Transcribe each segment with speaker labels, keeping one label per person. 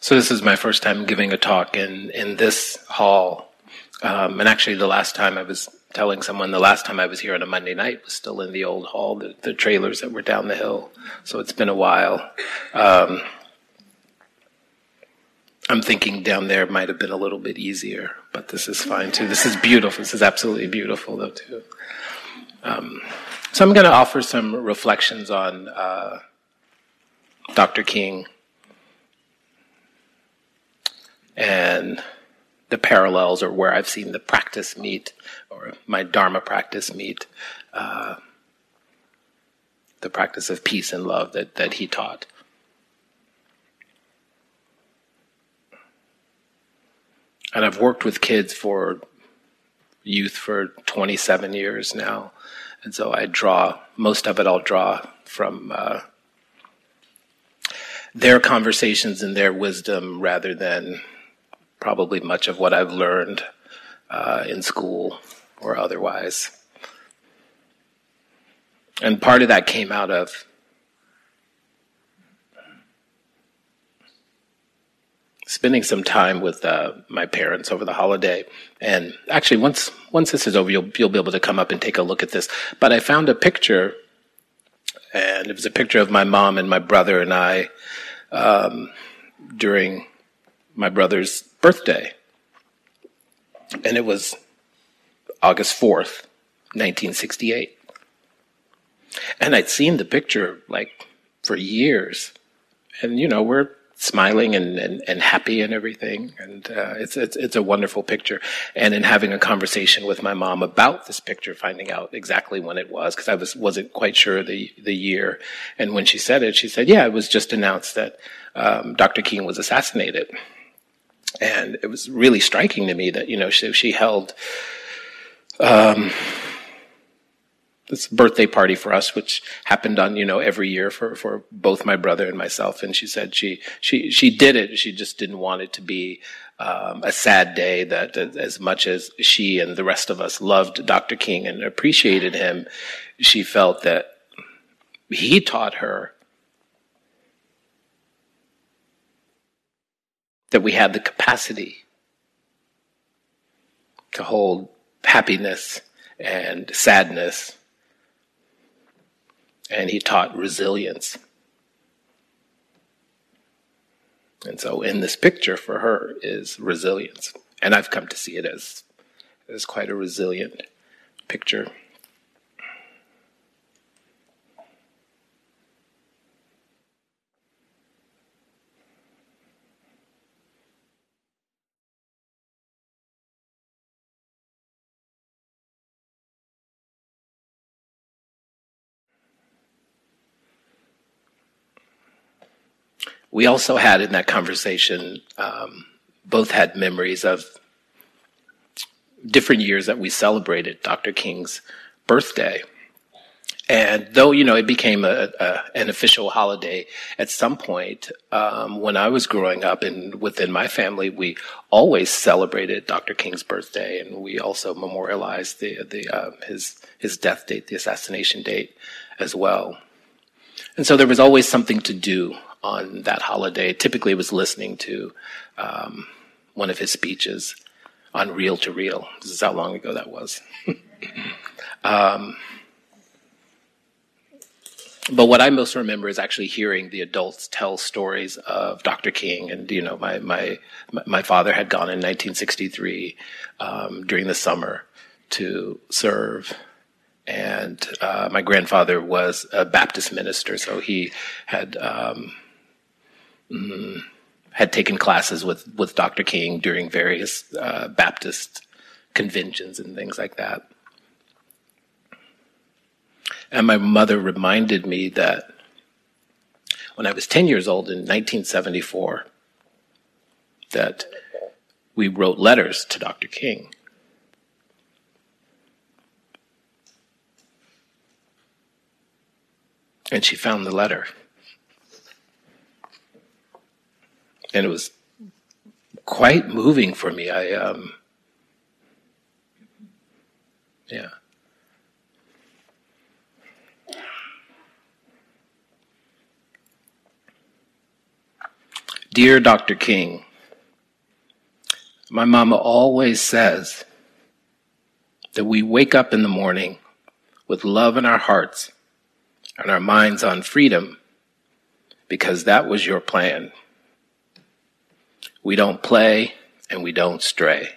Speaker 1: So this is my first time giving a talk in in this hall, um, and actually the last time I was telling someone the last time I was here on a Monday night was still in the old hall, the, the trailers that were down the hill. So it's been a while. Um, I'm thinking down there might have been a little bit easier, but this is fine too. This is beautiful. This is absolutely beautiful though too. Um, so I'm going to offer some reflections on uh, Dr. King and the parallels or where I've seen the practice meet or my Dharma practice meet uh, the practice of peace and love that, that he taught. And I've worked with kids for youth for 27 years now. And so I draw, most of it I'll draw from uh, their conversations and their wisdom rather than probably much of what I've learned uh, in school or otherwise. And part of that came out of spending some time with uh, my parents over the holiday. And actually, once once this is over, you'll you'll be able to come up and take a look at this. But I found a picture, and it was a picture of my mom and my brother and I um, during my brother's birthday. And it was August 4th, 1968. And I'd seen the picture like for years. And, you know, we're smiling and, and, and happy and everything. And uh, it's, it's, it's a wonderful picture. And in having a conversation with my mom about this picture, finding out exactly when it was, because I was, wasn't quite sure the, the year. And when she said it, she said, yeah, it was just announced that um, Dr. King was assassinated. And it was really striking to me that, you know, she, she held um, this birthday party for us, which happened on, you know, every year for, for both my brother and myself. And she said she, she, she did it. She just didn't want it to be, um, a sad day that as much as she and the rest of us loved Dr. King and appreciated him, she felt that he taught her that we have the capacity to hold happiness and sadness. And he taught resilience. And so in this picture for her is resilience. And I've come to see it as, as quite a resilient picture. We also had in that conversation, um, both had memories of different years that we celebrated Dr. King's birthday. And though, you know, it became a, a, an official holiday at some point, um, when I was growing up and within my family, we always celebrated Dr. King's birthday and we also memorialized the, the, uh, his, his death date, the assassination date as well. And so there was always something to do on that holiday. Typically, was listening to um, one of his speeches on Reel to Reel. This is how long ago that was. um, but what I most remember is actually hearing the adults tell stories of Dr. King. And, you know, my, my, my father had gone in 1963 um, during the summer to serve and uh, my grandfather was a Baptist minister, so he had um, mm, had taken classes with with Dr. King during various uh, Baptist conventions and things like that. And my mother reminded me that when I was 10 years old in 1974, that we wrote letters to Dr. King. And she found the letter. And it was quite moving for me. I, um, yeah. Dear Dr. King, my mama always says that we wake up in the morning with love in our hearts and our minds on freedom because that was your plan. We don't play and we don't stray.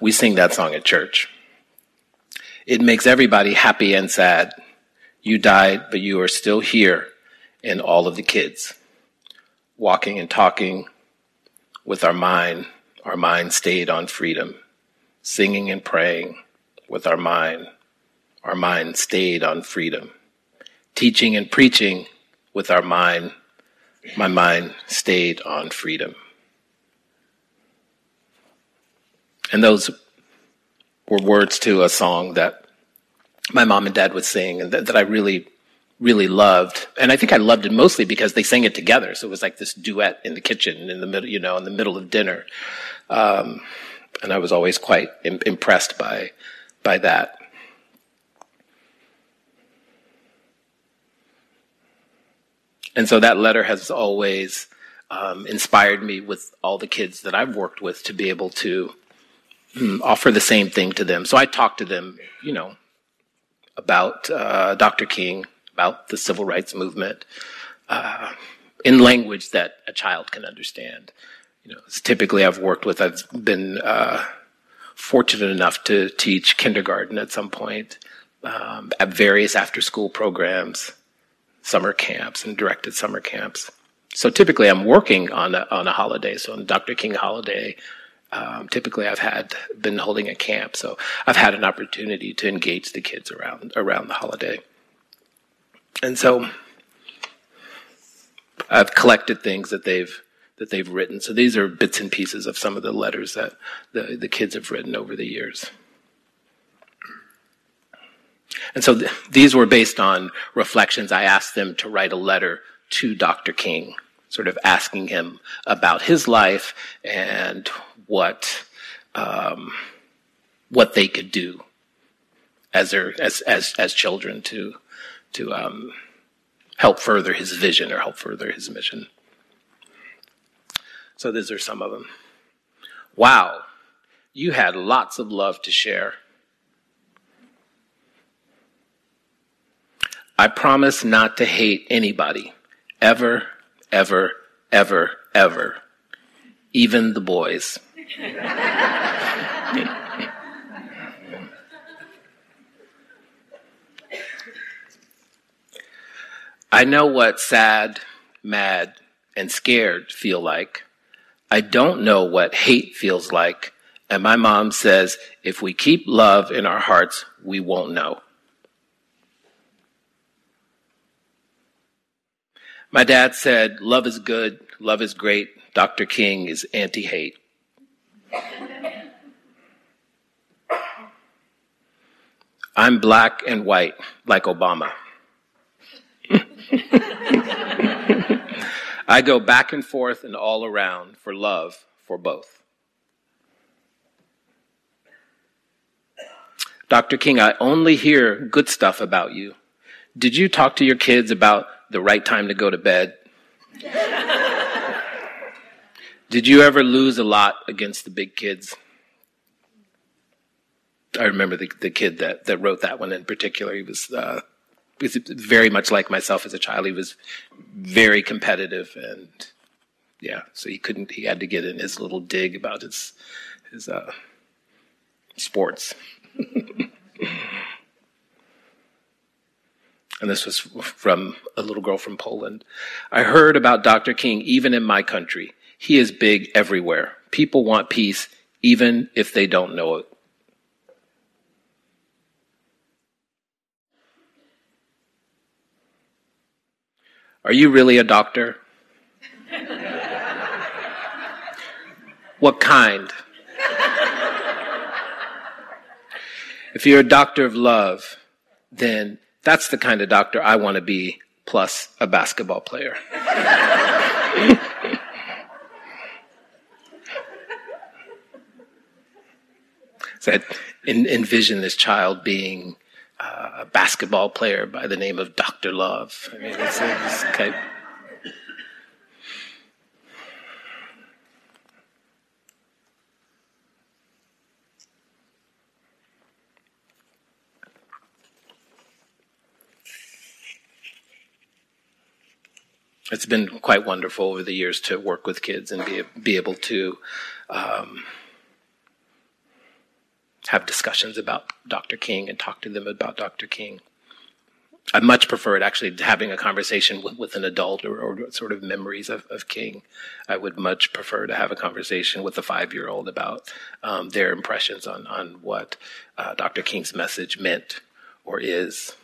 Speaker 1: We sing that song at church. It makes everybody happy and sad. You died, but you are still here in all of the kids, walking and talking with our mind. Our mind stayed on freedom, singing and praying with our mind. Our mind stayed on freedom, teaching and preaching with our mind. My mind stayed on freedom. And those were words to a song that my mom and dad would sing and that, that I really, really loved. And I think I loved it mostly because they sang it together. So it was like this duet in the kitchen in the middle, you know, in the middle of dinner. Um, and I was always quite Im- impressed by, by that. And so that letter has always um, inspired me with all the kids that I've worked with to be able to mm, offer the same thing to them. So I talk to them, you know, about uh, Dr. King, about the civil rights movement, uh, in language that a child can understand. You know, it's typically I've worked with, I've been uh, fortunate enough to teach kindergarten at some point, um, at various after school programs, summer camps, and directed summer camps. So typically I'm working on a, on a holiday. So on Dr. King holiday, um, typically I've had been holding a camp, so I've had an opportunity to engage the kids around around the holiday. And so I've collected things that they've that they've written. So these are bits and pieces of some of the letters that the, the kids have written over the years. And so th- these were based on reflections. I asked them to write a letter to Dr. King, sort of asking him about his life and what um, what they could do as their as as as children to to um, help further his vision or help further his mission. So these are some of them. Wow, you had lots of love to share. I promise not to hate anybody, ever, ever, ever, ever, even the boys. I know what sad, mad, and scared feel like. I don't know what hate feels like. And my mom says if we keep love in our hearts, we won't know. My dad said, Love is good, love is great. Dr. King is anti hate. I'm black and white, like Obama. I go back and forth and all around for love for both. Dr. King, I only hear good stuff about you. Did you talk to your kids about the right time to go to bed? Did you ever lose a lot against the big kids? I remember the, the kid that, that wrote that one in particular. He was, uh, was very much like myself as a child. He was very competitive and yeah, so he couldn't, he had to get in his little dig about his, his, uh, sports. and this was from a little girl from Poland. I heard about Dr. King even in my country. He is big everywhere. People want peace even if they don't know it. Are you really a doctor? what kind? If you're a doctor of love, then that's the kind of doctor I want to be, plus a basketball player. so I envision this child being uh, a basketball player by the name of Dr. Love. I mean, it's, it's kind of... it's been quite wonderful over the years to work with kids and be be able to um, have discussions about Dr. King and talk to them about Dr. King. I much preferred actually having a conversation with, with an adult or, or, sort of memories of, of, King. I would much prefer to have a conversation with a five year old about um, their impressions on, on what uh, Dr. King's message meant or is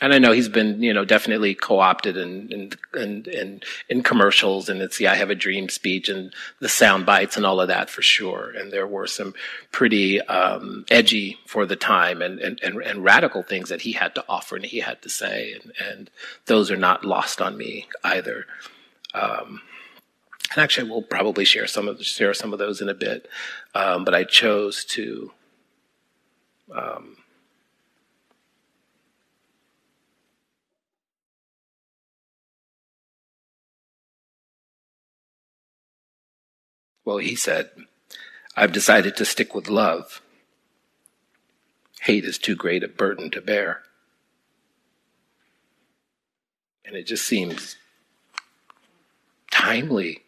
Speaker 1: and I know he's been, you know, definitely co-opted and and and in, in commercials, and it's the "I Have a Dream" speech and the sound bites and all of that for sure. And there were some pretty um, edgy for the time and, and and and radical things that he had to offer and he had to say, and and those are not lost on me either. Um, and actually, we'll probably share some of share some of those in a bit, um, but I chose to. Um, Well, he said, I've decided to stick with love. Hate is too great a burden to bear. And it just seems timely.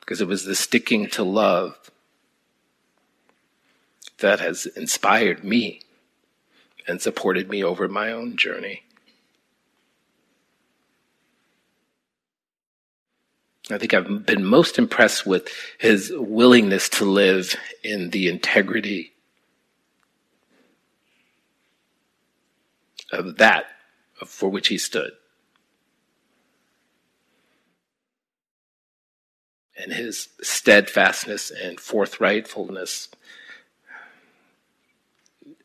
Speaker 1: Because it was the sticking to love that has inspired me and supported me over my own journey. I think I've been most impressed with his willingness to live in the integrity of that for which he stood. And his steadfastness and forthrightfulness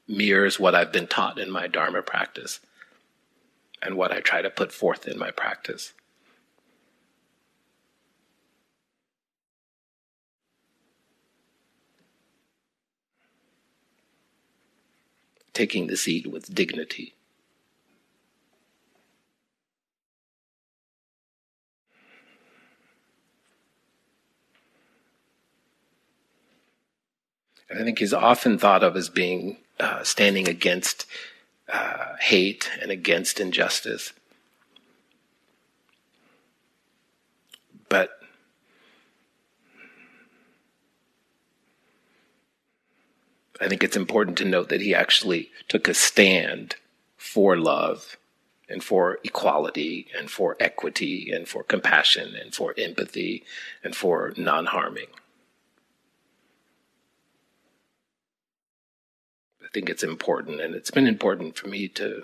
Speaker 1: mirrors what I've been taught in my Dharma practice and what I try to put forth in my practice. Taking the seat with dignity. And I think he's often thought of as being uh, standing against uh, hate and against injustice. But I think it's important to note that he actually took a stand for love and for equality and for equity and for compassion and for empathy and for non harming. I think it's important, and it's been important for me to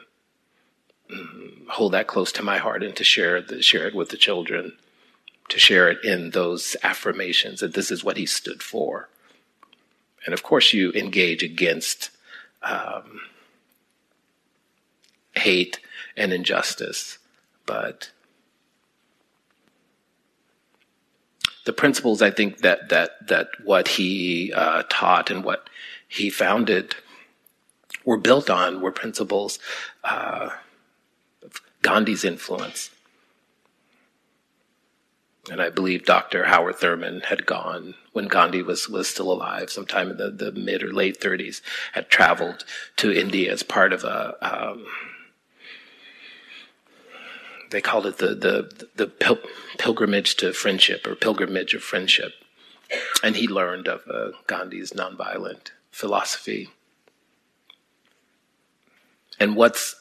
Speaker 1: um, hold that close to my heart and to share, the, share it with the children, to share it in those affirmations that this is what he stood for. And of course, you engage against um, hate and injustice, but the principles I think that that that what he uh, taught and what he founded were built on were principles uh, of Gandhi's influence. And I believe Dr. Howard Thurman had gone when Gandhi was, was still alive, sometime in the, the mid or late 30s, had traveled to India as part of a, um, they called it the, the, the pil- pilgrimage to friendship or pilgrimage of friendship. And he learned of uh, Gandhi's nonviolent philosophy. And what's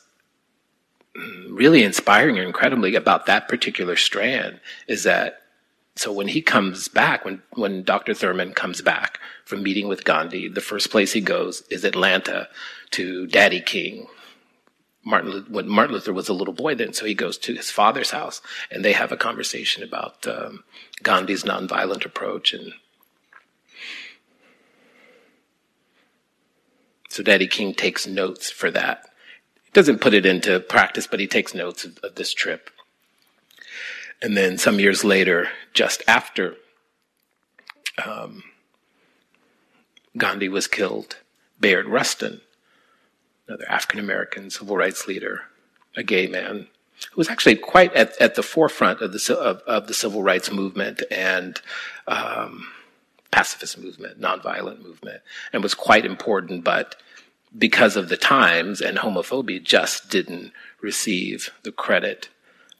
Speaker 1: really inspiring and incredibly about that particular strand is that so when he comes back, when, when Dr. Thurman comes back from meeting with Gandhi, the first place he goes is Atlanta to Daddy King. Martin, when Martin Luther was a little boy then, so he goes to his father's house and they have a conversation about um, Gandhi's nonviolent approach and so Daddy King takes notes for that doesn't put it into practice, but he takes notes of, of this trip. And then some years later, just after um, Gandhi was killed, Bayard Rustin, another African American civil rights leader, a gay man, who was actually quite at, at the forefront of the, of, of the civil rights movement and um, pacifist movement, nonviolent movement, and was quite important, but because of the times and homophobia just didn't receive the credit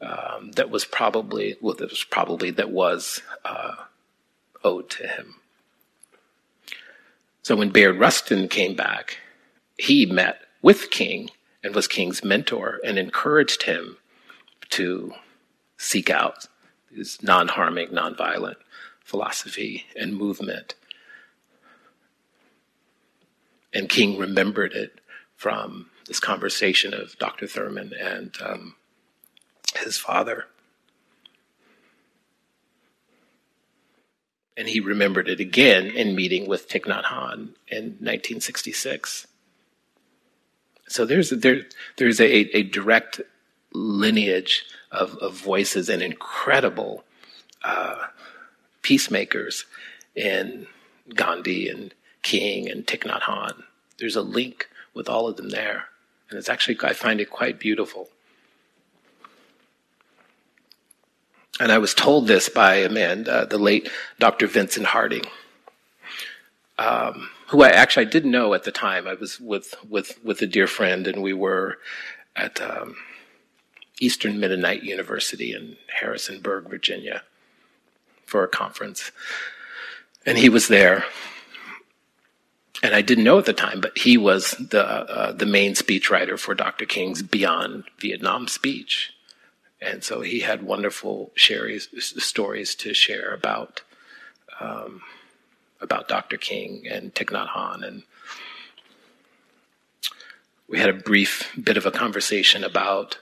Speaker 1: um, that was probably well, that was probably that was uh, owed to him. So when Bayard Rustin came back, he met with King and was King's mentor and encouraged him to seek out his non-harming, non-violent philosophy and movement. And King remembered it from this conversation of Dr. Thurman and um, his father. And he remembered it again in meeting with Thich Nhat Hanh in 1966. So there's there, there's a, a direct lineage of, of voices and incredible uh, peacemakers in Gandhi and King and Thich Nhat Hanh. There's a link with all of them there. And it's actually, I find it quite beautiful. And I was told this by a man, uh, the late Dr. Vincent Harding, um, who I actually I didn't know at the time. I was with, with, with a dear friend, and we were at um, Eastern Mennonite University in Harrisonburg, Virginia, for a conference. And he was there. And I didn't know at the time, but he was the, uh, the main speechwriter for Dr. King's Beyond Vietnam speech. And so he had wonderful stories to share about um, about Dr. King and Thich Nhat Hanh. And we had a brief bit of a conversation about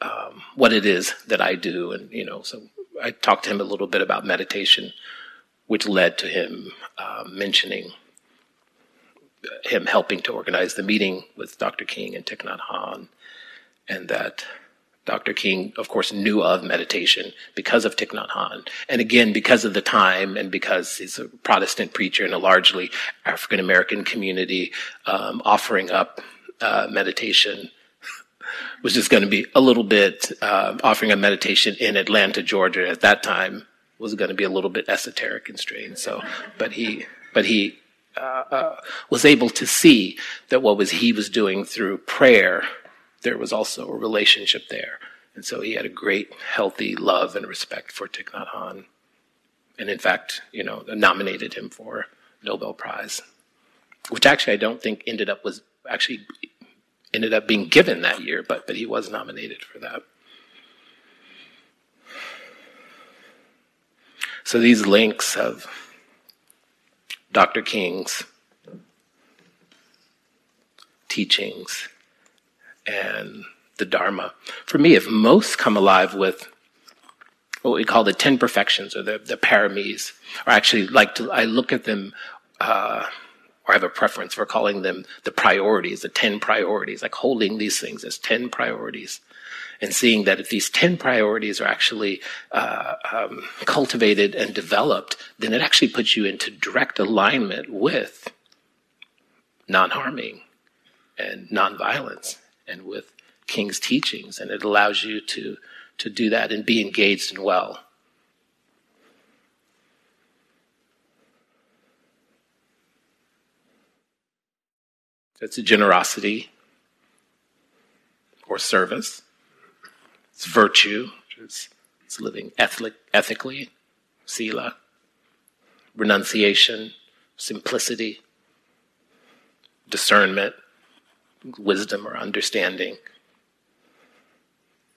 Speaker 1: um, what it is that I do. And, you know, so I talked to him a little bit about meditation, which led to him uh, mentioning him helping to organize the meeting with Dr. King and Thich Nhat Hanh, and that Dr. King, of course, knew of meditation because of Thich Nhat Hanh. And again, because of the time and because he's a Protestant preacher in a largely African American community, um, offering up uh, meditation was just going to be a little bit, uh, offering a meditation in Atlanta, Georgia at that time was going to be a little bit esoteric and strange. So, but he, but he, uh, uh was able to see that what was he was doing through prayer there was also a relationship there. And so he had a great, healthy love and respect for Thich Nhat Hanh. And in fact, you know, nominated him for Nobel Prize, which actually I don't think ended up was actually ended up being given that year, but, but he was nominated for that. So these links of Dr. King's teachings and the Dharma. For me, if most come alive with what we call the ten perfections or the, the paramis, or actually like to, I look at them, uh, or I have a preference for calling them the priorities, the ten priorities, like holding these things as ten priorities and seeing that if these 10 priorities are actually uh, um, cultivated and developed, then it actually puts you into direct alignment with non harming and non-violence and with King's teachings, and it allows you to, to do that and be engaged and well. It's a generosity or service. It's virtue, is it's living ethic, ethically, sila, renunciation, simplicity, discernment, wisdom or understanding,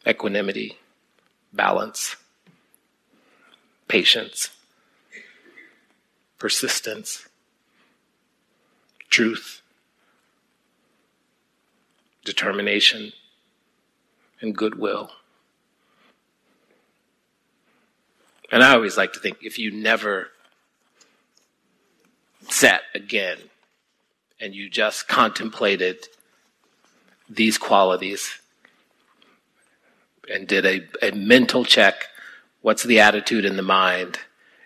Speaker 1: equanimity, balance, patience, persistence, truth, determination, and goodwill. And I always like to think if you never sat again and you just contemplated these qualities and did a, a mental check what's the attitude in the mind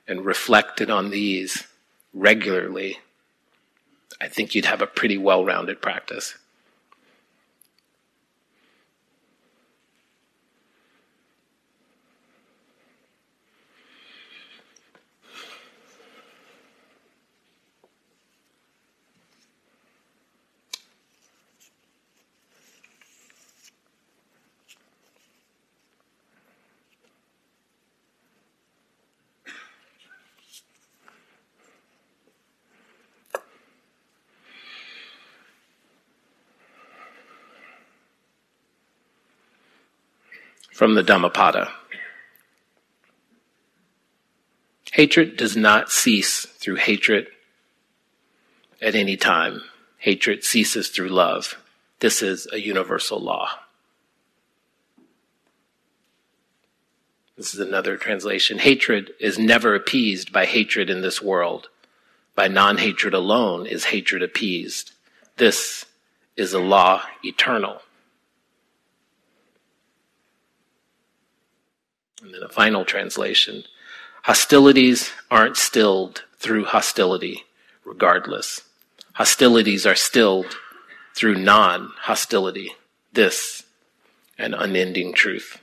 Speaker 1: and reflected on these regularly, I think you'd have a pretty well rounded practice. From the Dhammapada. Hatred does not cease through hatred at any time. Hatred ceases through love. This is a universal law. This is another translation. Hatred is never appeased by hatred in this world. By non hatred alone is hatred appeased. This is a law eternal. And then a final translation hostilities aren't stilled through hostility, regardless. Hostilities are stilled through non hostility. This, an unending truth.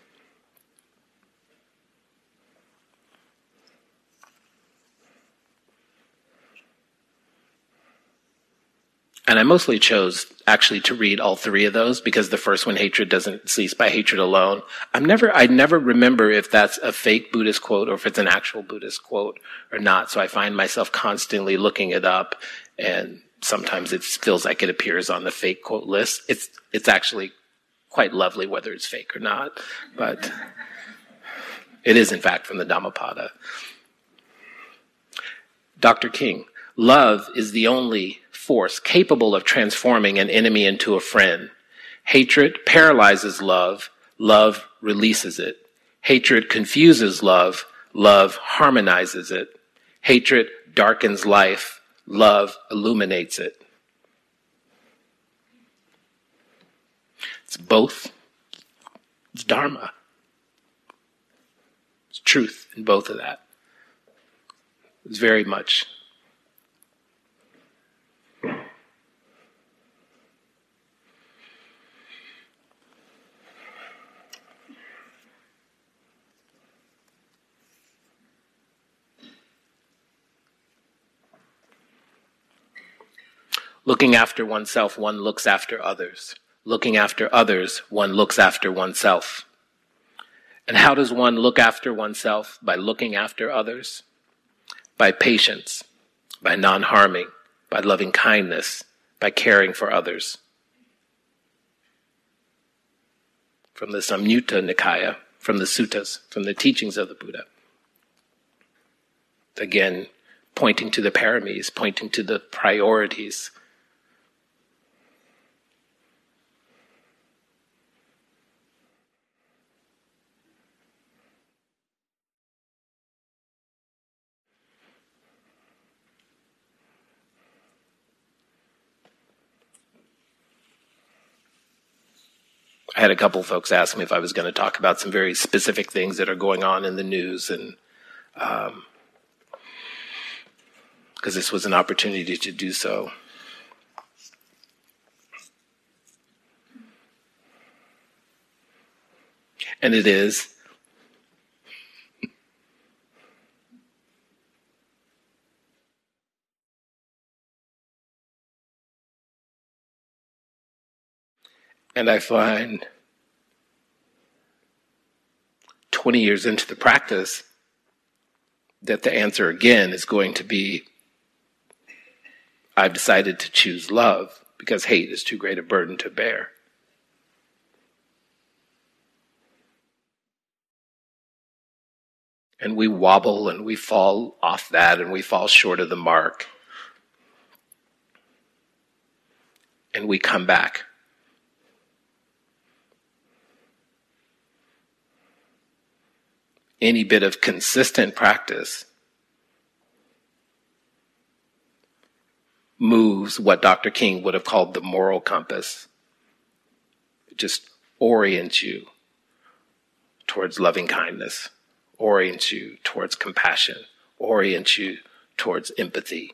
Speaker 1: And I mostly chose actually to read all three of those because the first one, hatred doesn't cease by hatred alone. I'm never, I never remember if that's a fake Buddhist quote or if it's an actual Buddhist quote or not. So I find myself constantly looking it up and sometimes it feels like it appears on the fake quote list. It's, it's actually quite lovely whether it's fake or not, but it is in fact from the Dhammapada. Dr. King, love is the only force capable of transforming an enemy into a friend. Hatred paralyzes love, love releases it. Hatred confuses love, love harmonizes it. Hatred darkens life, love illuminates it. It's both. It's Dharma. It's truth in both of that. It's very much Looking after oneself, one looks after others. Looking after others, one looks after oneself. And how does one look after oneself? By looking after others, by patience, by non harming, by loving kindness, by caring for others. From the Samyutta Nikaya, from the suttas, from the teachings of the Buddha. Again, pointing to the paramis, pointing to the priorities I had a couple folks ask me if I was going to talk about some very specific things that are going on in the news, and because um, this was an opportunity to do so. And it is. And I find 20 years into the practice that the answer again is going to be I've decided to choose love because hate is too great a burden to bear. And we wobble and we fall off that and we fall short of the mark. And we come back. Any bit of consistent practice moves what Dr. King would have called the moral compass. It just orients you towards loving kindness, orients you towards compassion, orients you towards empathy.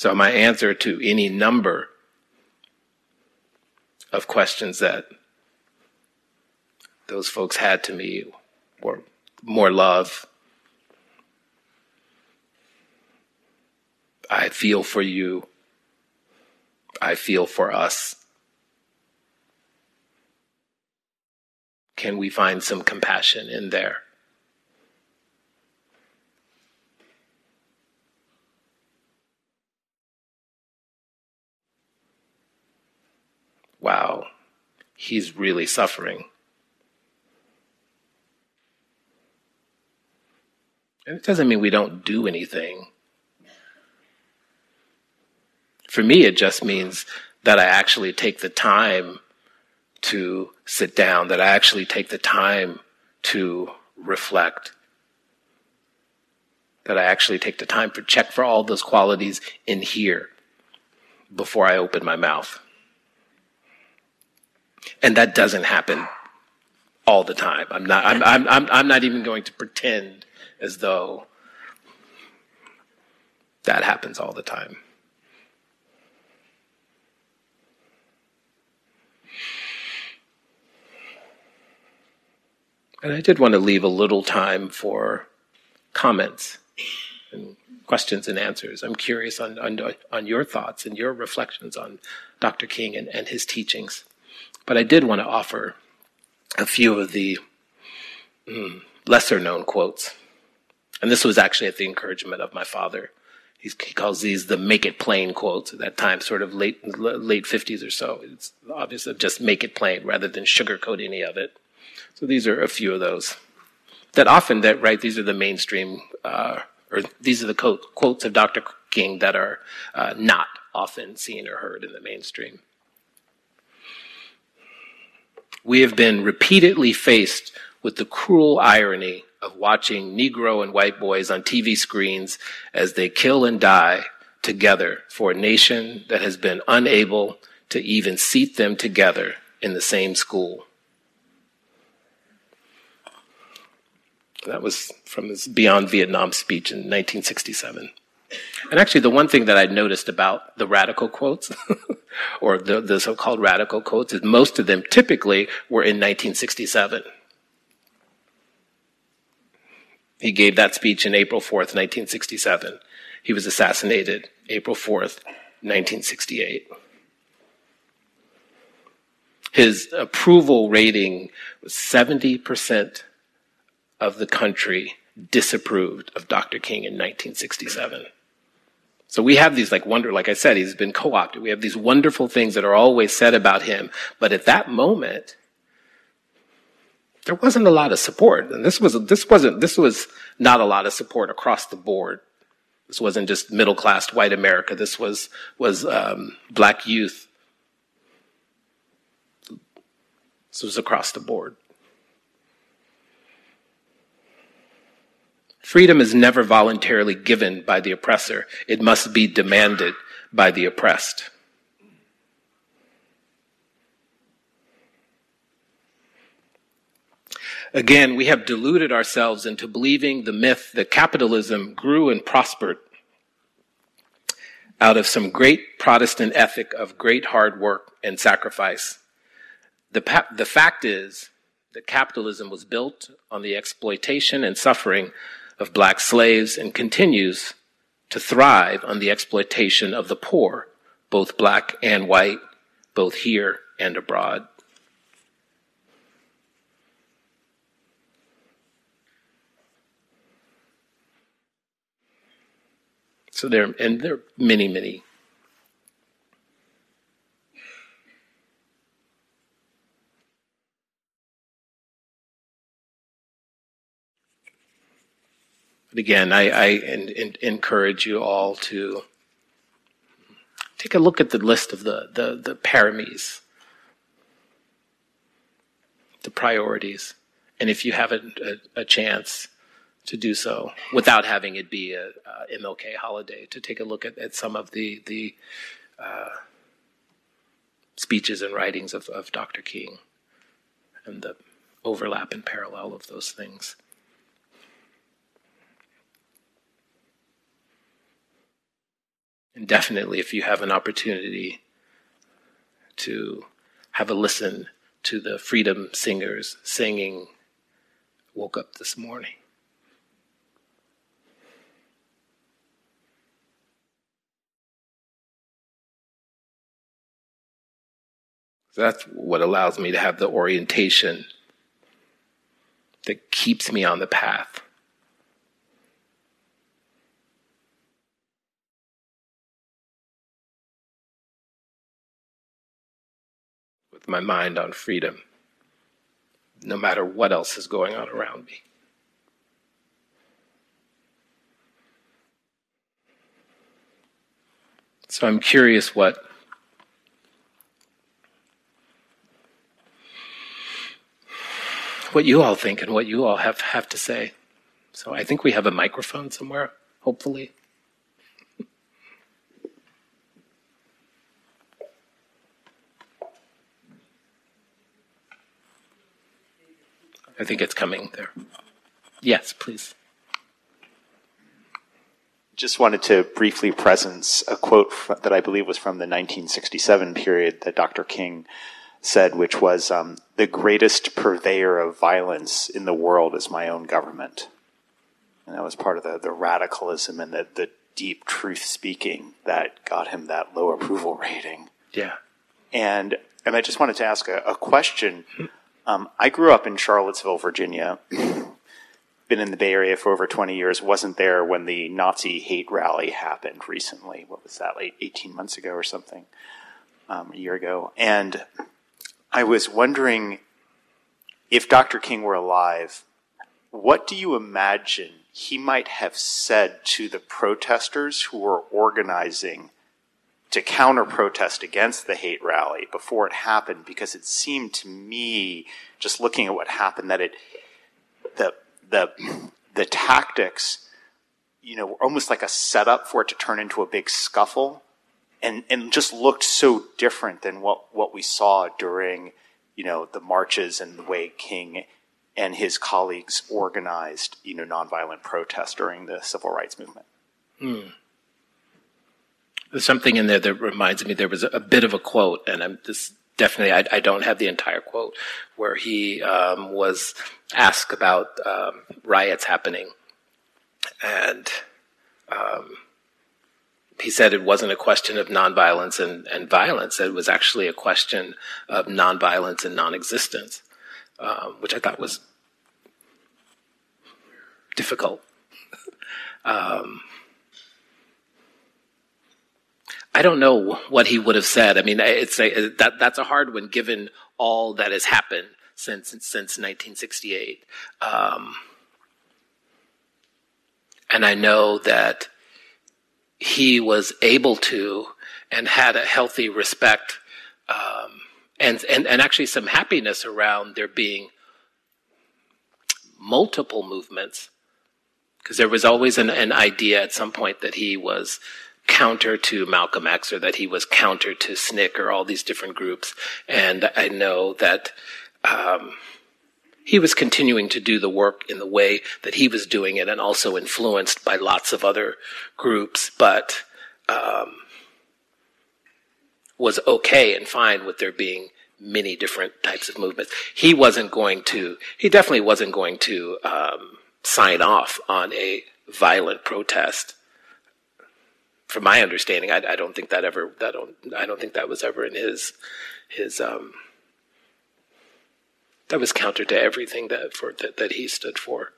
Speaker 1: So, my answer to any number of questions that those folks had to me were more love. I feel for you. I feel for us. Can we find some compassion in there? He's really suffering. And it doesn't mean we don't do anything. For me, it just means that I actually take the time to sit down, that I actually take the time to reflect, that I actually take the time to check for all those qualities in here before I open my mouth. And that doesn't happen all the time. I'm not, I'm, I'm, I'm, I'm not even going to pretend as though that happens all the time. And I did want to leave a little time for comments and questions and answers. I'm curious on, on, on your thoughts and your reflections on Dr. King and, and his teachings. But I did want to offer a few of the mm, lesser known quotes. And this was actually at the encouragement of my father. He's, he calls these the make it plain quotes at that time, sort of late, late 50s or so. It's obvious just make it plain rather than sugarcoat any of it. So these are a few of those that often that right these are the mainstream uh, or these are the quote, quotes of Dr. King that are uh, not often seen or heard in the mainstream. We have been repeatedly faced with the cruel irony of watching Negro and white boys on TV screens as they kill and die together for a nation that has been unable to even seat them together in the same school. That was from his Beyond Vietnam speech in 1967. And actually, the one thing that I noticed about the radical quotes, or the, the so called radical quotes, is most of them typically were in 1967. He gave that speech in April 4th, 1967. He was assassinated April 4th, 1968. His approval rating was 70% of the country disapproved of Dr. King in 1967. So we have these like wonder, like I said, he's been co-opted. We have these wonderful things that are always said about him. But at that moment, there wasn't a lot of support. And this was, this wasn't, this was not a lot of support across the board. This wasn't just middle class white America. This was, was, um, black youth. This was across the board. Freedom is never voluntarily given by the oppressor. It must be demanded by the oppressed. Again, we have deluded ourselves into believing the myth that capitalism grew and prospered out of some great Protestant ethic of great hard work and sacrifice. The, pa- the fact is that capitalism was built on the exploitation and suffering of black slaves and continues to thrive on the exploitation of the poor, both black and white, both here and abroad. So there, and there are many, many But again, I, I in, in, encourage you all to take a look at the list of the, the, the paramis, the priorities. And if you have a, a, a chance to do so without having it be a, a, MLK holiday, to take a look at, at some of the, the uh, speeches and writings of, of Dr. King and the overlap and parallel of those things. And definitely, if you have an opportunity to have a listen to the freedom singers singing Woke Up This Morning. That's what allows me to have the orientation that keeps me on the path. with my mind on freedom, no matter what else is going on around me. So I'm curious what what you all think and what you all have, have to say. So I think we have a microphone somewhere, hopefully. I think it's coming there. Yes, please.
Speaker 2: Just wanted to briefly presence a quote that I believe was from the 1967 period that Dr. King said, which was um, the greatest purveyor of violence in the world is my own government. And that was part of the, the radicalism and the, the deep truth speaking that got him that low approval rating.
Speaker 1: Yeah.
Speaker 2: And and I just wanted to ask a, a question. Um, I grew up in Charlottesville, Virginia. Been in the Bay Area for over 20 years. Wasn't there when the Nazi hate rally happened recently. What was that, like 18 months ago or something? Um, a year ago. And I was wondering if Dr. King were alive, what do you imagine he might have said to the protesters who were organizing to counter protest against the hate rally before it happened? Because it seemed to me, just looking at what happened, that it, the, the, the tactics, you know, were almost like a setup for it to turn into a big scuffle and and just looked so different than what what we saw during you know the marches and the way King and his colleagues organized you know nonviolent protest during the civil rights movement.
Speaker 1: Hmm. There's something in there that reminds me. There was a, bit of a quote, and I'm just definitely I, I don't have the entire quote where he um, was asked about um, riots happening, and um, he said it wasn't a question of nonviolence and, and violence. It was actually a question of nonviolence and non-existence, um, which I thought was difficult. I don't know what he would have said. I mean, it's a, that that's a hard one given all that has happened since since 1968. Um, and I know that he was able to and had a healthy respect um, and, and, and actually some happiness around there being multiple movements because there was always an, an idea at some point that he was counter to Malcolm X or that he was counter to SNCC or all these different groups. And I know that um, he was continuing to do the work in the way that he was doing it and also influenced by lots of other groups, but um, was okay and fine with there being many different types of movements. He wasn't going to, he definitely wasn't going to um, sign off on a violent protest. From my understanding, I, I don't think that ever, that don't, I don't think that was ever in his, his, um, that was counter to everything that for that, that he stood for.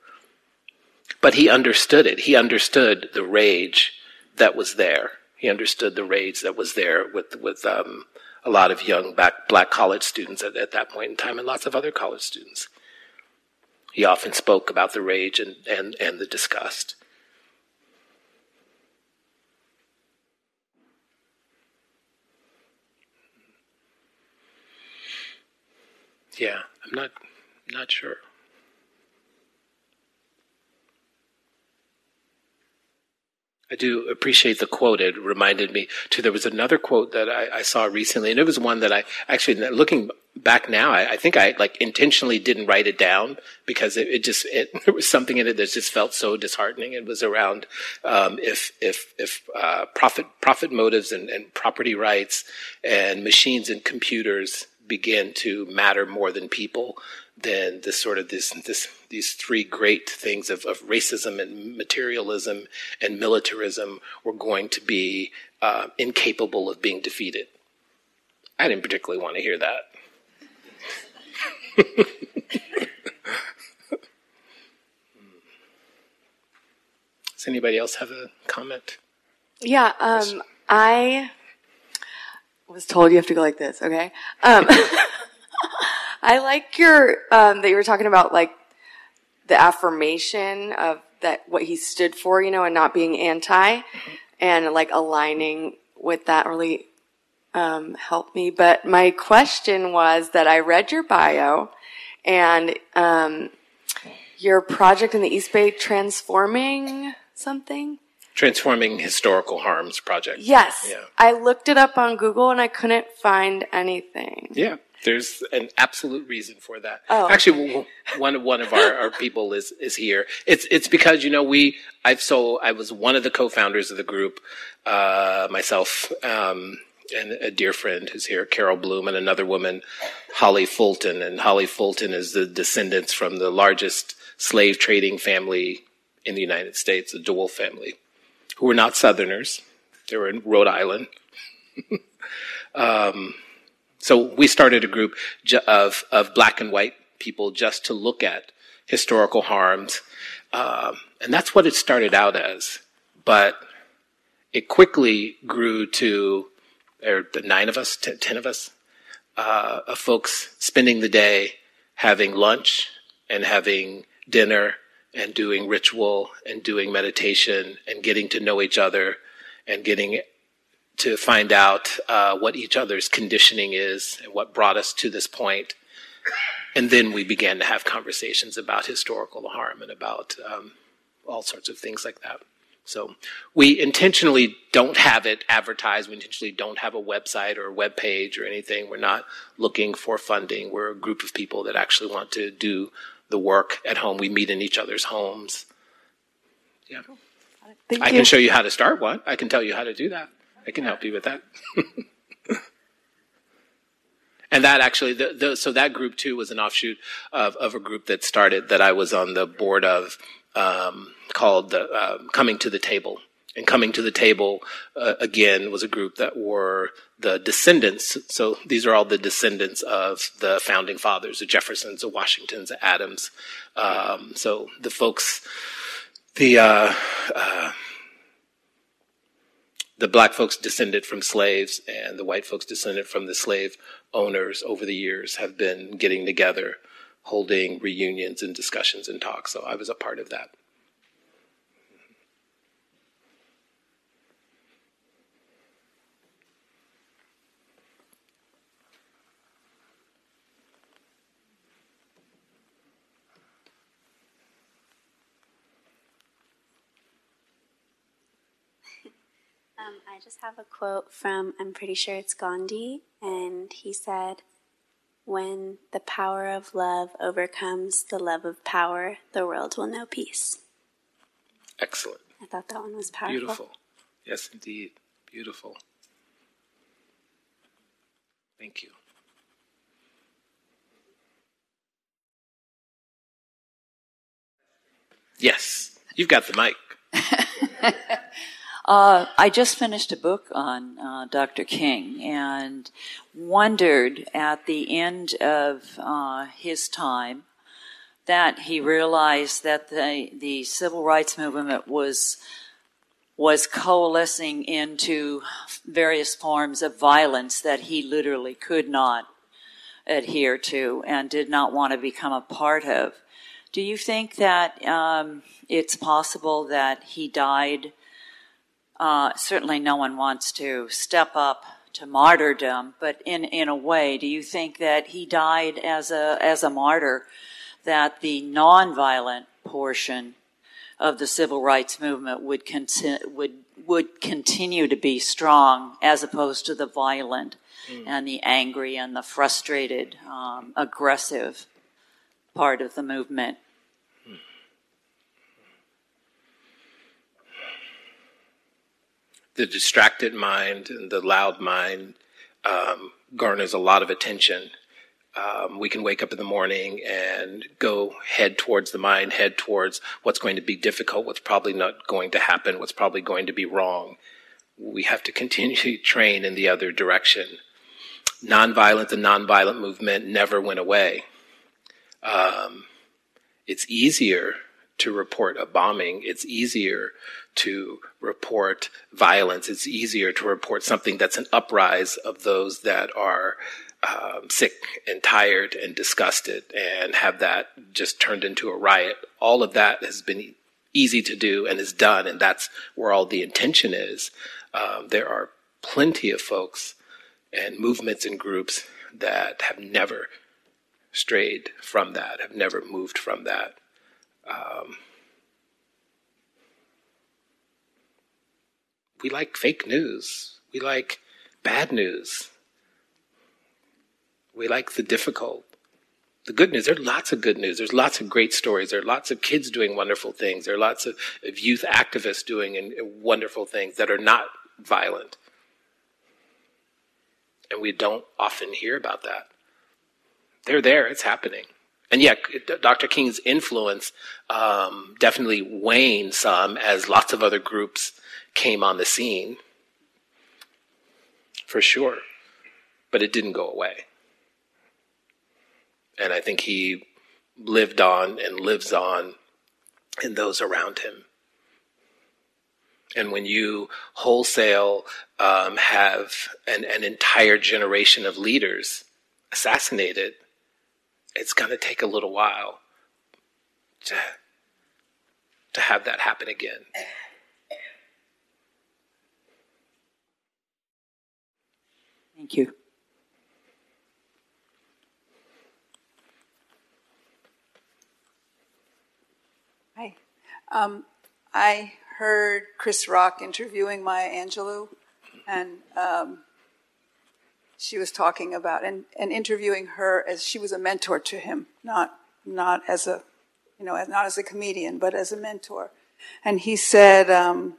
Speaker 1: But he understood it. He understood the rage that was there. He understood the rage that was there with with um, a lot of young black, black college students at, at that point in time, and lots of other college students. He often spoke about the rage and, and, and the disgust. Yeah, I'm not not sure. I do appreciate the quote. It reminded me too. There was another quote that I, I saw recently, and it was one that I actually, looking back now, I, I, think I like intentionally didn't write it down because it, it just it, there was something in it that just felt so disheartening. It was around um, if if if uh, profit profit motives and, and property rights and machines and computers begin to matter more than people, then this sort of this this these three great things of, of racism and materialism and militarism were going to be uh, incapable of being defeated. I didn't particularly want to hear that. Does anybody else have a comment?
Speaker 3: Yeah, um, I was told you have to go like this, okay? Um, I like your, um, that you were talking about like the affirmation of that, what he stood for, you know, and not being anti and like aligning with that really, um, helped me. But my question was that I read your bio and, um, your project in the East Bay transforming something.
Speaker 1: Transforming Historical Harms Project.
Speaker 3: Yes.
Speaker 1: Yeah.
Speaker 3: I looked it up on Google and I couldn't find anything.
Speaker 1: Yeah, there's an absolute reason for that.
Speaker 3: Oh.
Speaker 1: Actually, one one of our, our people is is here. It's it's because you know we I've so I was one of the co-founders of the group, uh, myself. Um, and a dear friend who's here, Carol Bloom, and another woman, Holly Fulton. And Holly Fulton is the descendants from the largest slave trading family in the United States, the DeWolf family, who were not Southerners. They were in Rhode Island. um, so we started a group of, of black and white people just to look at historical harms. Um, and that's what it started out as. But it quickly grew to, or the nine of us, ten, ten of us, uh, of folks spending the day having lunch and having dinner and doing ritual and doing meditation and getting to know each other and getting to find out uh, what each other's conditioning is and what brought us to this point. And then we began to have conversations about historical harm and about um, all sorts of things like that. So we intentionally don't have it advertised. We intentionally don't have a website or a web page or anything. We're not looking for funding. We're a group of people that actually want to do the work at home. We meet in each other's homes. Yeah.
Speaker 3: Thank
Speaker 1: I
Speaker 3: you.
Speaker 1: can show you how to start one. I can tell you how to do that. I can help you with that. and that actually, the, the, so that group too was an offshoot of, of a group that started that I was on the board of um, called the uh, Coming to the Table. And Coming to the Table, uh, again, was a group that were the descendants. So these are all the descendants of the founding fathers, the Jeffersons, the Washingtons, the Adams. Um, so the folks, the, uh, uh, the black folks descended from slaves and the white folks descended from the slave owners over the years have been getting together, holding reunions and discussions and talks. So I was a part of that.
Speaker 4: Um, I just have a quote from, I'm pretty sure it's Gandhi, and he said, When the power of love overcomes the love of power, the world will know peace.
Speaker 1: Excellent.
Speaker 4: I thought that one was powerful.
Speaker 1: Beautiful. Yes, indeed. Beautiful. Thank you. Yes, you've got the mic.
Speaker 5: Uh, I just finished a book on uh, Dr. King and wondered at the end of uh, his time that he realized that the the civil rights movement was was coalescing into various forms of violence that he literally could not adhere to and did not want to become a part of. Do you think that um, it's possible that he died? Uh, certainly, no one wants to step up to martyrdom, but in in a way, do you think that he died as a as a martyr? That the nonviolent portion of the civil rights movement would conti- would would continue to be strong, as opposed to the violent and the angry and the frustrated, um, aggressive part of the movement.
Speaker 1: The distracted mind and the loud mind um, garners a lot of attention. Um, we can wake up in the morning and go head towards the mind, head towards what's going to be difficult, what's probably not going to happen, what's probably going to be wrong. We have to continue to train in the other direction. Nonviolent, the nonviolent movement never went away. Um, it's easier to report a bombing. It's easier to report violence. It's easier to report something that's an uprise of those that are um, sick and tired and disgusted and have that just turned into a riot. All of that has been easy to do and is done, and that's where all the intention is. Um, there are plenty of folks and movements and groups that have never strayed from that, have never moved from that. Um, we like fake news. We like bad news. We like the difficult. The good news, there are lots of good news. There's lots of great stories. There are lots of kids doing wonderful things. There are lots of, of youth activists doing and, and wonderful things that are not violent. And we don't often hear about that. They're there, it's happening. And yeah, Dr. King's influence um, definitely waned some as lots of other groups came on the scene, for sure. But it didn't go away. And I think he lived on and lives on in those around him. And when you wholesale um, have an, an entire generation of leaders assassinated, it's going to take a little while to, to have that happen again.
Speaker 5: Thank you.
Speaker 6: Hi. Um, I heard Chris Rock interviewing Maya Angelou, and um, she was talking about and, and interviewing her as she was a mentor to him, not not as a you know not as a comedian, but as a mentor. And he said, um,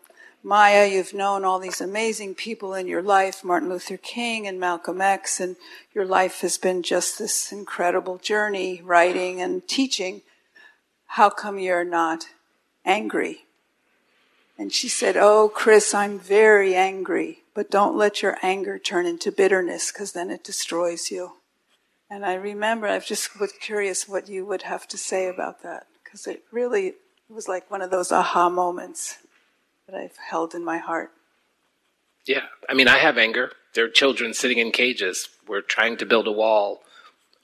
Speaker 6: Maya, you've known all these amazing people in your life, Martin Luther King and Malcolm X, and your life has been just this incredible journey, writing and teaching. How come you're not angry? And she said, Oh, Chris, I'm very angry, but don't let your anger turn into bitterness because then it destroys you. And I remember, I was just was curious what you would have to say about that because it really was like one of those aha moments that I've held in my heart.
Speaker 1: Yeah. I mean, I have anger. There are children sitting in cages. We're trying to build a wall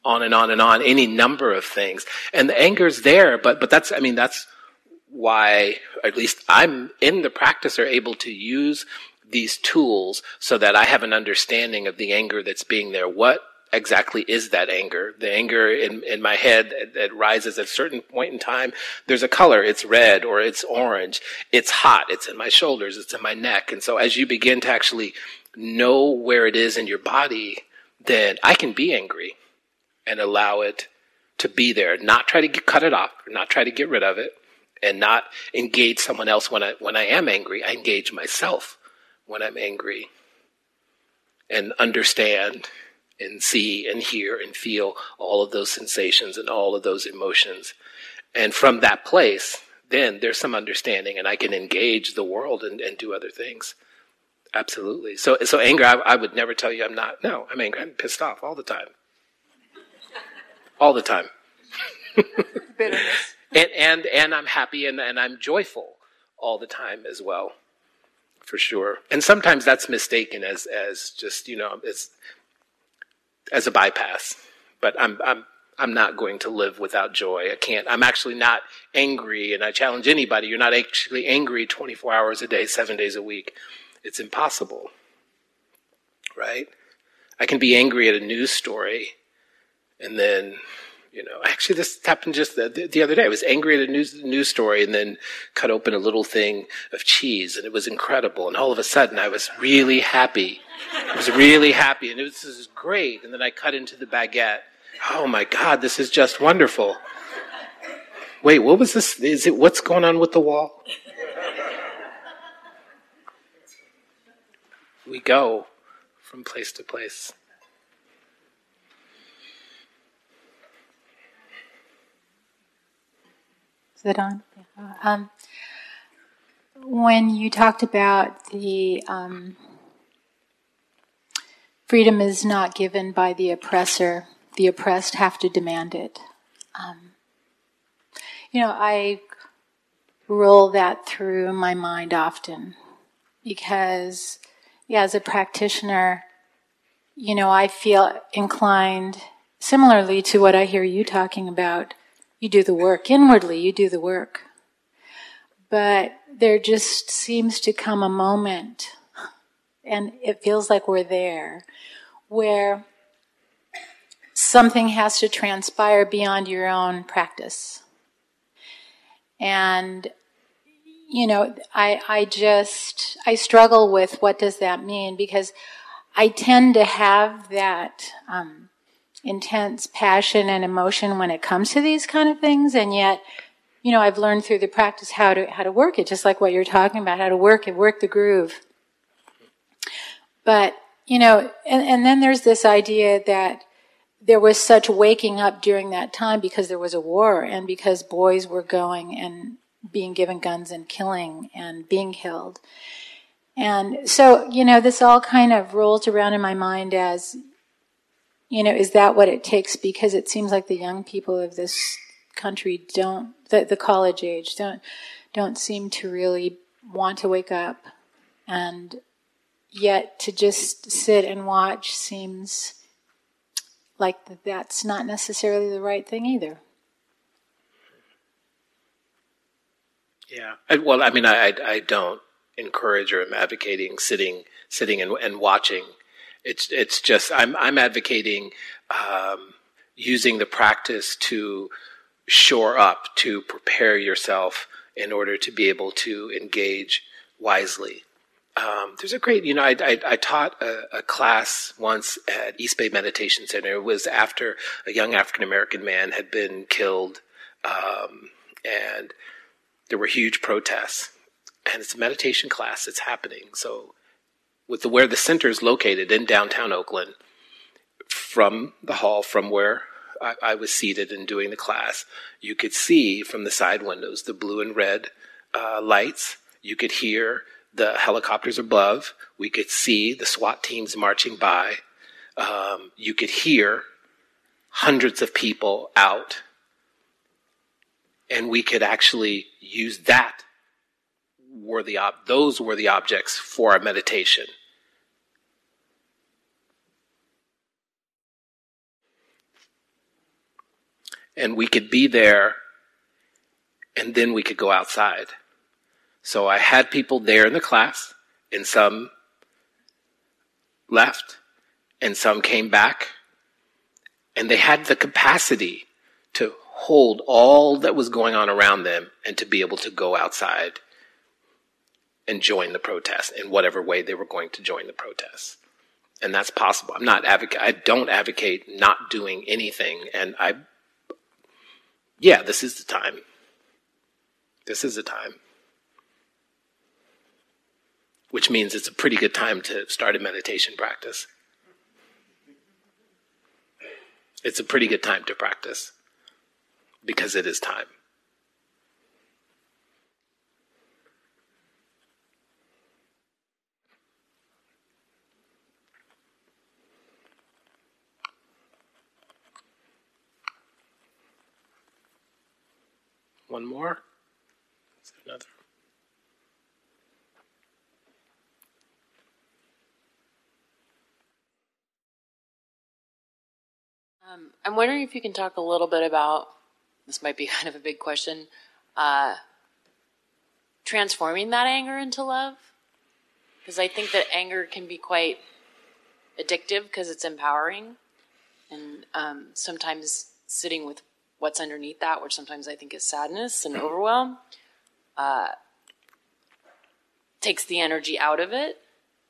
Speaker 1: on and on and on, any number of things. And the anger's there, but, but that's, I mean, that's, why, at least I'm in the practice, are able to use these tools so that I have an understanding of the anger that's being there. What exactly is that anger? The anger in, in my head that rises at a certain point in time, there's a color. It's red or it's orange. It's hot. It's in my shoulders. It's in my neck. And so as you begin to actually know where it is in your body, then I can be angry and allow it to be there, not try to get, cut it off, not try to get rid of it, and not engage someone else when I when I am angry. I engage myself when I'm angry and understand and see and hear and feel all of those sensations and all of those emotions. And from that place, then there's some understanding and I can engage the world and, and do other things. Absolutely. So, so anger, I, I would never tell you I'm not. No, I'm angry. I'm pissed off all the time. All the time.
Speaker 6: Bitterness
Speaker 1: and and and I'm happy and, and I'm joyful all the time as well, for sure. And sometimes that's mistaken as as just you know as as a bypass. But I'm I'm I'm not going to live without joy. I can't. I'm actually not angry, and I challenge anybody. You're not actually angry 24 hours a day, seven days a week. It's impossible, right? I can be angry at a news story, and then you know, actually, this happened just the, the, other day. I was angry at a news news story, and then cut open a little thing of cheese, and it was incredible. And all of a sudden, I was really happy. I was really happy, and it was this is great. And then I cut into the baguette. Oh my God, this is just wonderful. Wait, what was this? Is it what's going on with the wall? We go from place to place.
Speaker 7: Is it on? Um, when you talked about the um, freedom is not given by the oppressor, the oppressed have to demand it. Um, you know, I roll that through my mind often because, yeah, as a practitioner, you know, I feel inclined similarly to what I hear you talking about. You do the work inwardly, you do the work. But there just seems to come a moment, and it feels like we're there, where something has to transpire beyond your own practice. And you know, I I just I struggle with what does that mean because I tend to have that um, intense passion and emotion when it comes to these kind of things, and yet, you know, I've learned through the practice how to how to work it, just like what you're talking about, how to work it, work the groove. But you know, and, and then there's this idea that there was such waking up during that time because there was a war and because boys were going and being given guns and killing and being killed. And so, you know, this all kind of rolls around in my mind as, you know, is that what it takes? Because it seems like the young people of this country don't, the, the college age, don't, don't seem to really want to wake up. And yet to just sit and watch seems like that's not necessarily the right thing either.
Speaker 1: Yeah. I, well, I mean, I, I, don't encourage or am advocating sitting sitting and, and watching. It's it's just I'm I'm advocating um, using the practice to shore up to prepare yourself in order to be able to engage wisely. Um, there's a great, you know, I, I, I taught a, a, class once at East Bay Meditation Center. It was after a young African American man had been killed, um, and there were huge protests. And it's a meditation class that's happening. So, with the where the center is located in downtown Oakland, from the hall, from where I, I, was seated and doing the class, you could see from the side windows the blue and red uh, lights. You could hear the helicopters above. We could see the SWAT teams marching by. Um, you could hear hundreds of people out and we could actually use that were the those were the objects for our meditation. And we could be there and then we could go outside. So I had people there in the class, and some left, and some came back, and they had the capacity to hold all that was going on around them and to be able to go outside and join the protest in whatever way they were going to join the protest. And that's possible. I'm not advocate. I don't advocate not doing anything. And I, yeah, this is the time. This is the time. Which means it's a pretty good time to start a meditation practice. It's a pretty good time to practice because it is time. One more? Another?
Speaker 8: Um, I'm wondering if you can talk a little bit about this might be kind of a big question. Uh, transforming that anger into love, because I think that anger can be quite addictive because it's empowering, and um, sometimes sitting with what's underneath that, which sometimes I think is sadness and overwhelm, uh, takes the energy out of it.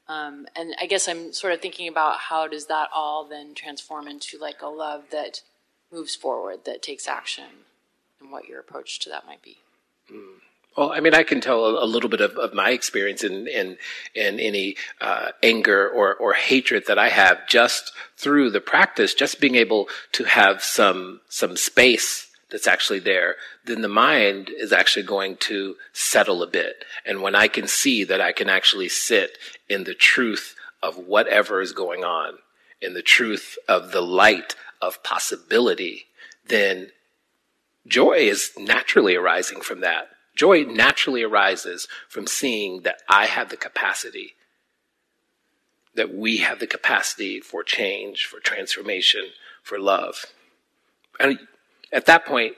Speaker 8: Um, and I guess I'm sort of thinking about how does that all then transform into like a love that moves forward, that takes action, and what your approach to that might be.
Speaker 1: Mm. Well, I mean, I can tell a, little bit of, of my experience in in, in any uh, anger or, or hatred that I have just through the practice, just being able to have some some space that's actually there, then the mind is actually going to settle a bit. And when I can see that I can actually sit in the truth of whatever is going on, in the truth of the light of possibility, then joy is naturally arising from that Joy naturally arises from seeing that I have the capacity, that we have the capacity for change, for transformation, for love. And at that point,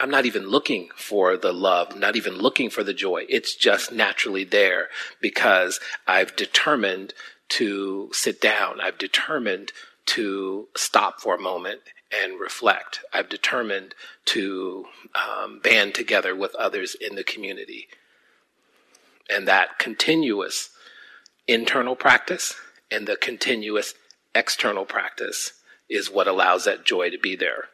Speaker 1: I'm not even looking for the love, not even looking for the joy. It's just naturally there because I've determined to sit down. I've determined to stop for a moment and reflect. I've determined to um, band together with others in the community. And that continuous internal practice and the continuous external practice is what allows that joy to be there.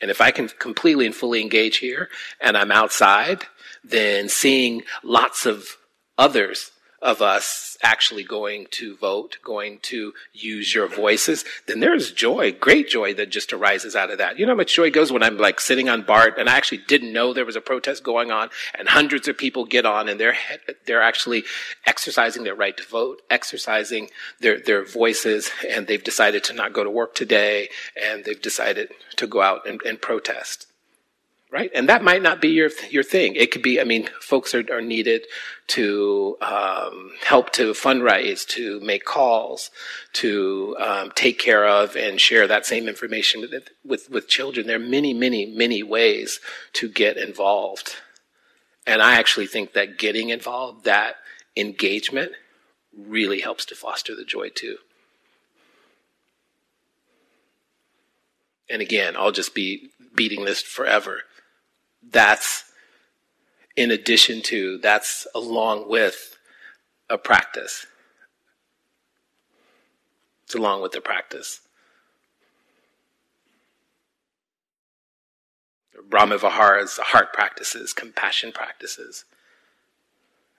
Speaker 1: And if I can completely and fully engage here and I'm outside, then seeing lots of others of us actually going to vote, going to use your voices, then there's joy, great joy that just arises out of that. You know how much joy goes when I'm like sitting on BART and I actually didn't know there was a protest going on and hundreds of people get on and they're, they're actually exercising their right to vote, exercising their, their voices and they've decided to not go to work today and they've decided to go out and, and protest right? And that might not be your your thing. It could be. I mean, folks are, are needed to um, help to fundraise, to make calls, to um, take care of and share that same information with, with with children. There are many, many, many ways to get involved, and I actually think that getting involved, that engagement, really helps to foster the joy too. And again, I'll just be beating this forever that's in addition to, that's along with a practice. It's along with the practice. Brahma Viharas, heart practices, compassion practices,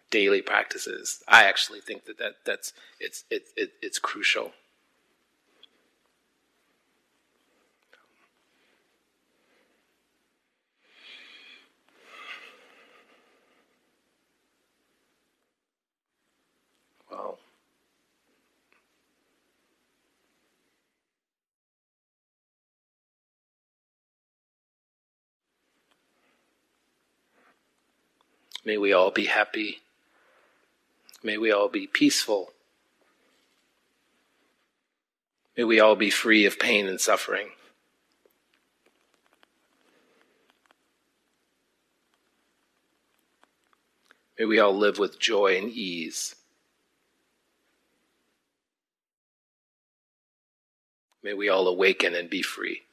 Speaker 1: daily practices. I actually think that, that that's it's it, it, it's crucial. May we all be happy. May we all be peaceful. May we all be free of pain and suffering. May we all live with joy and ease. May we all awaken and be free.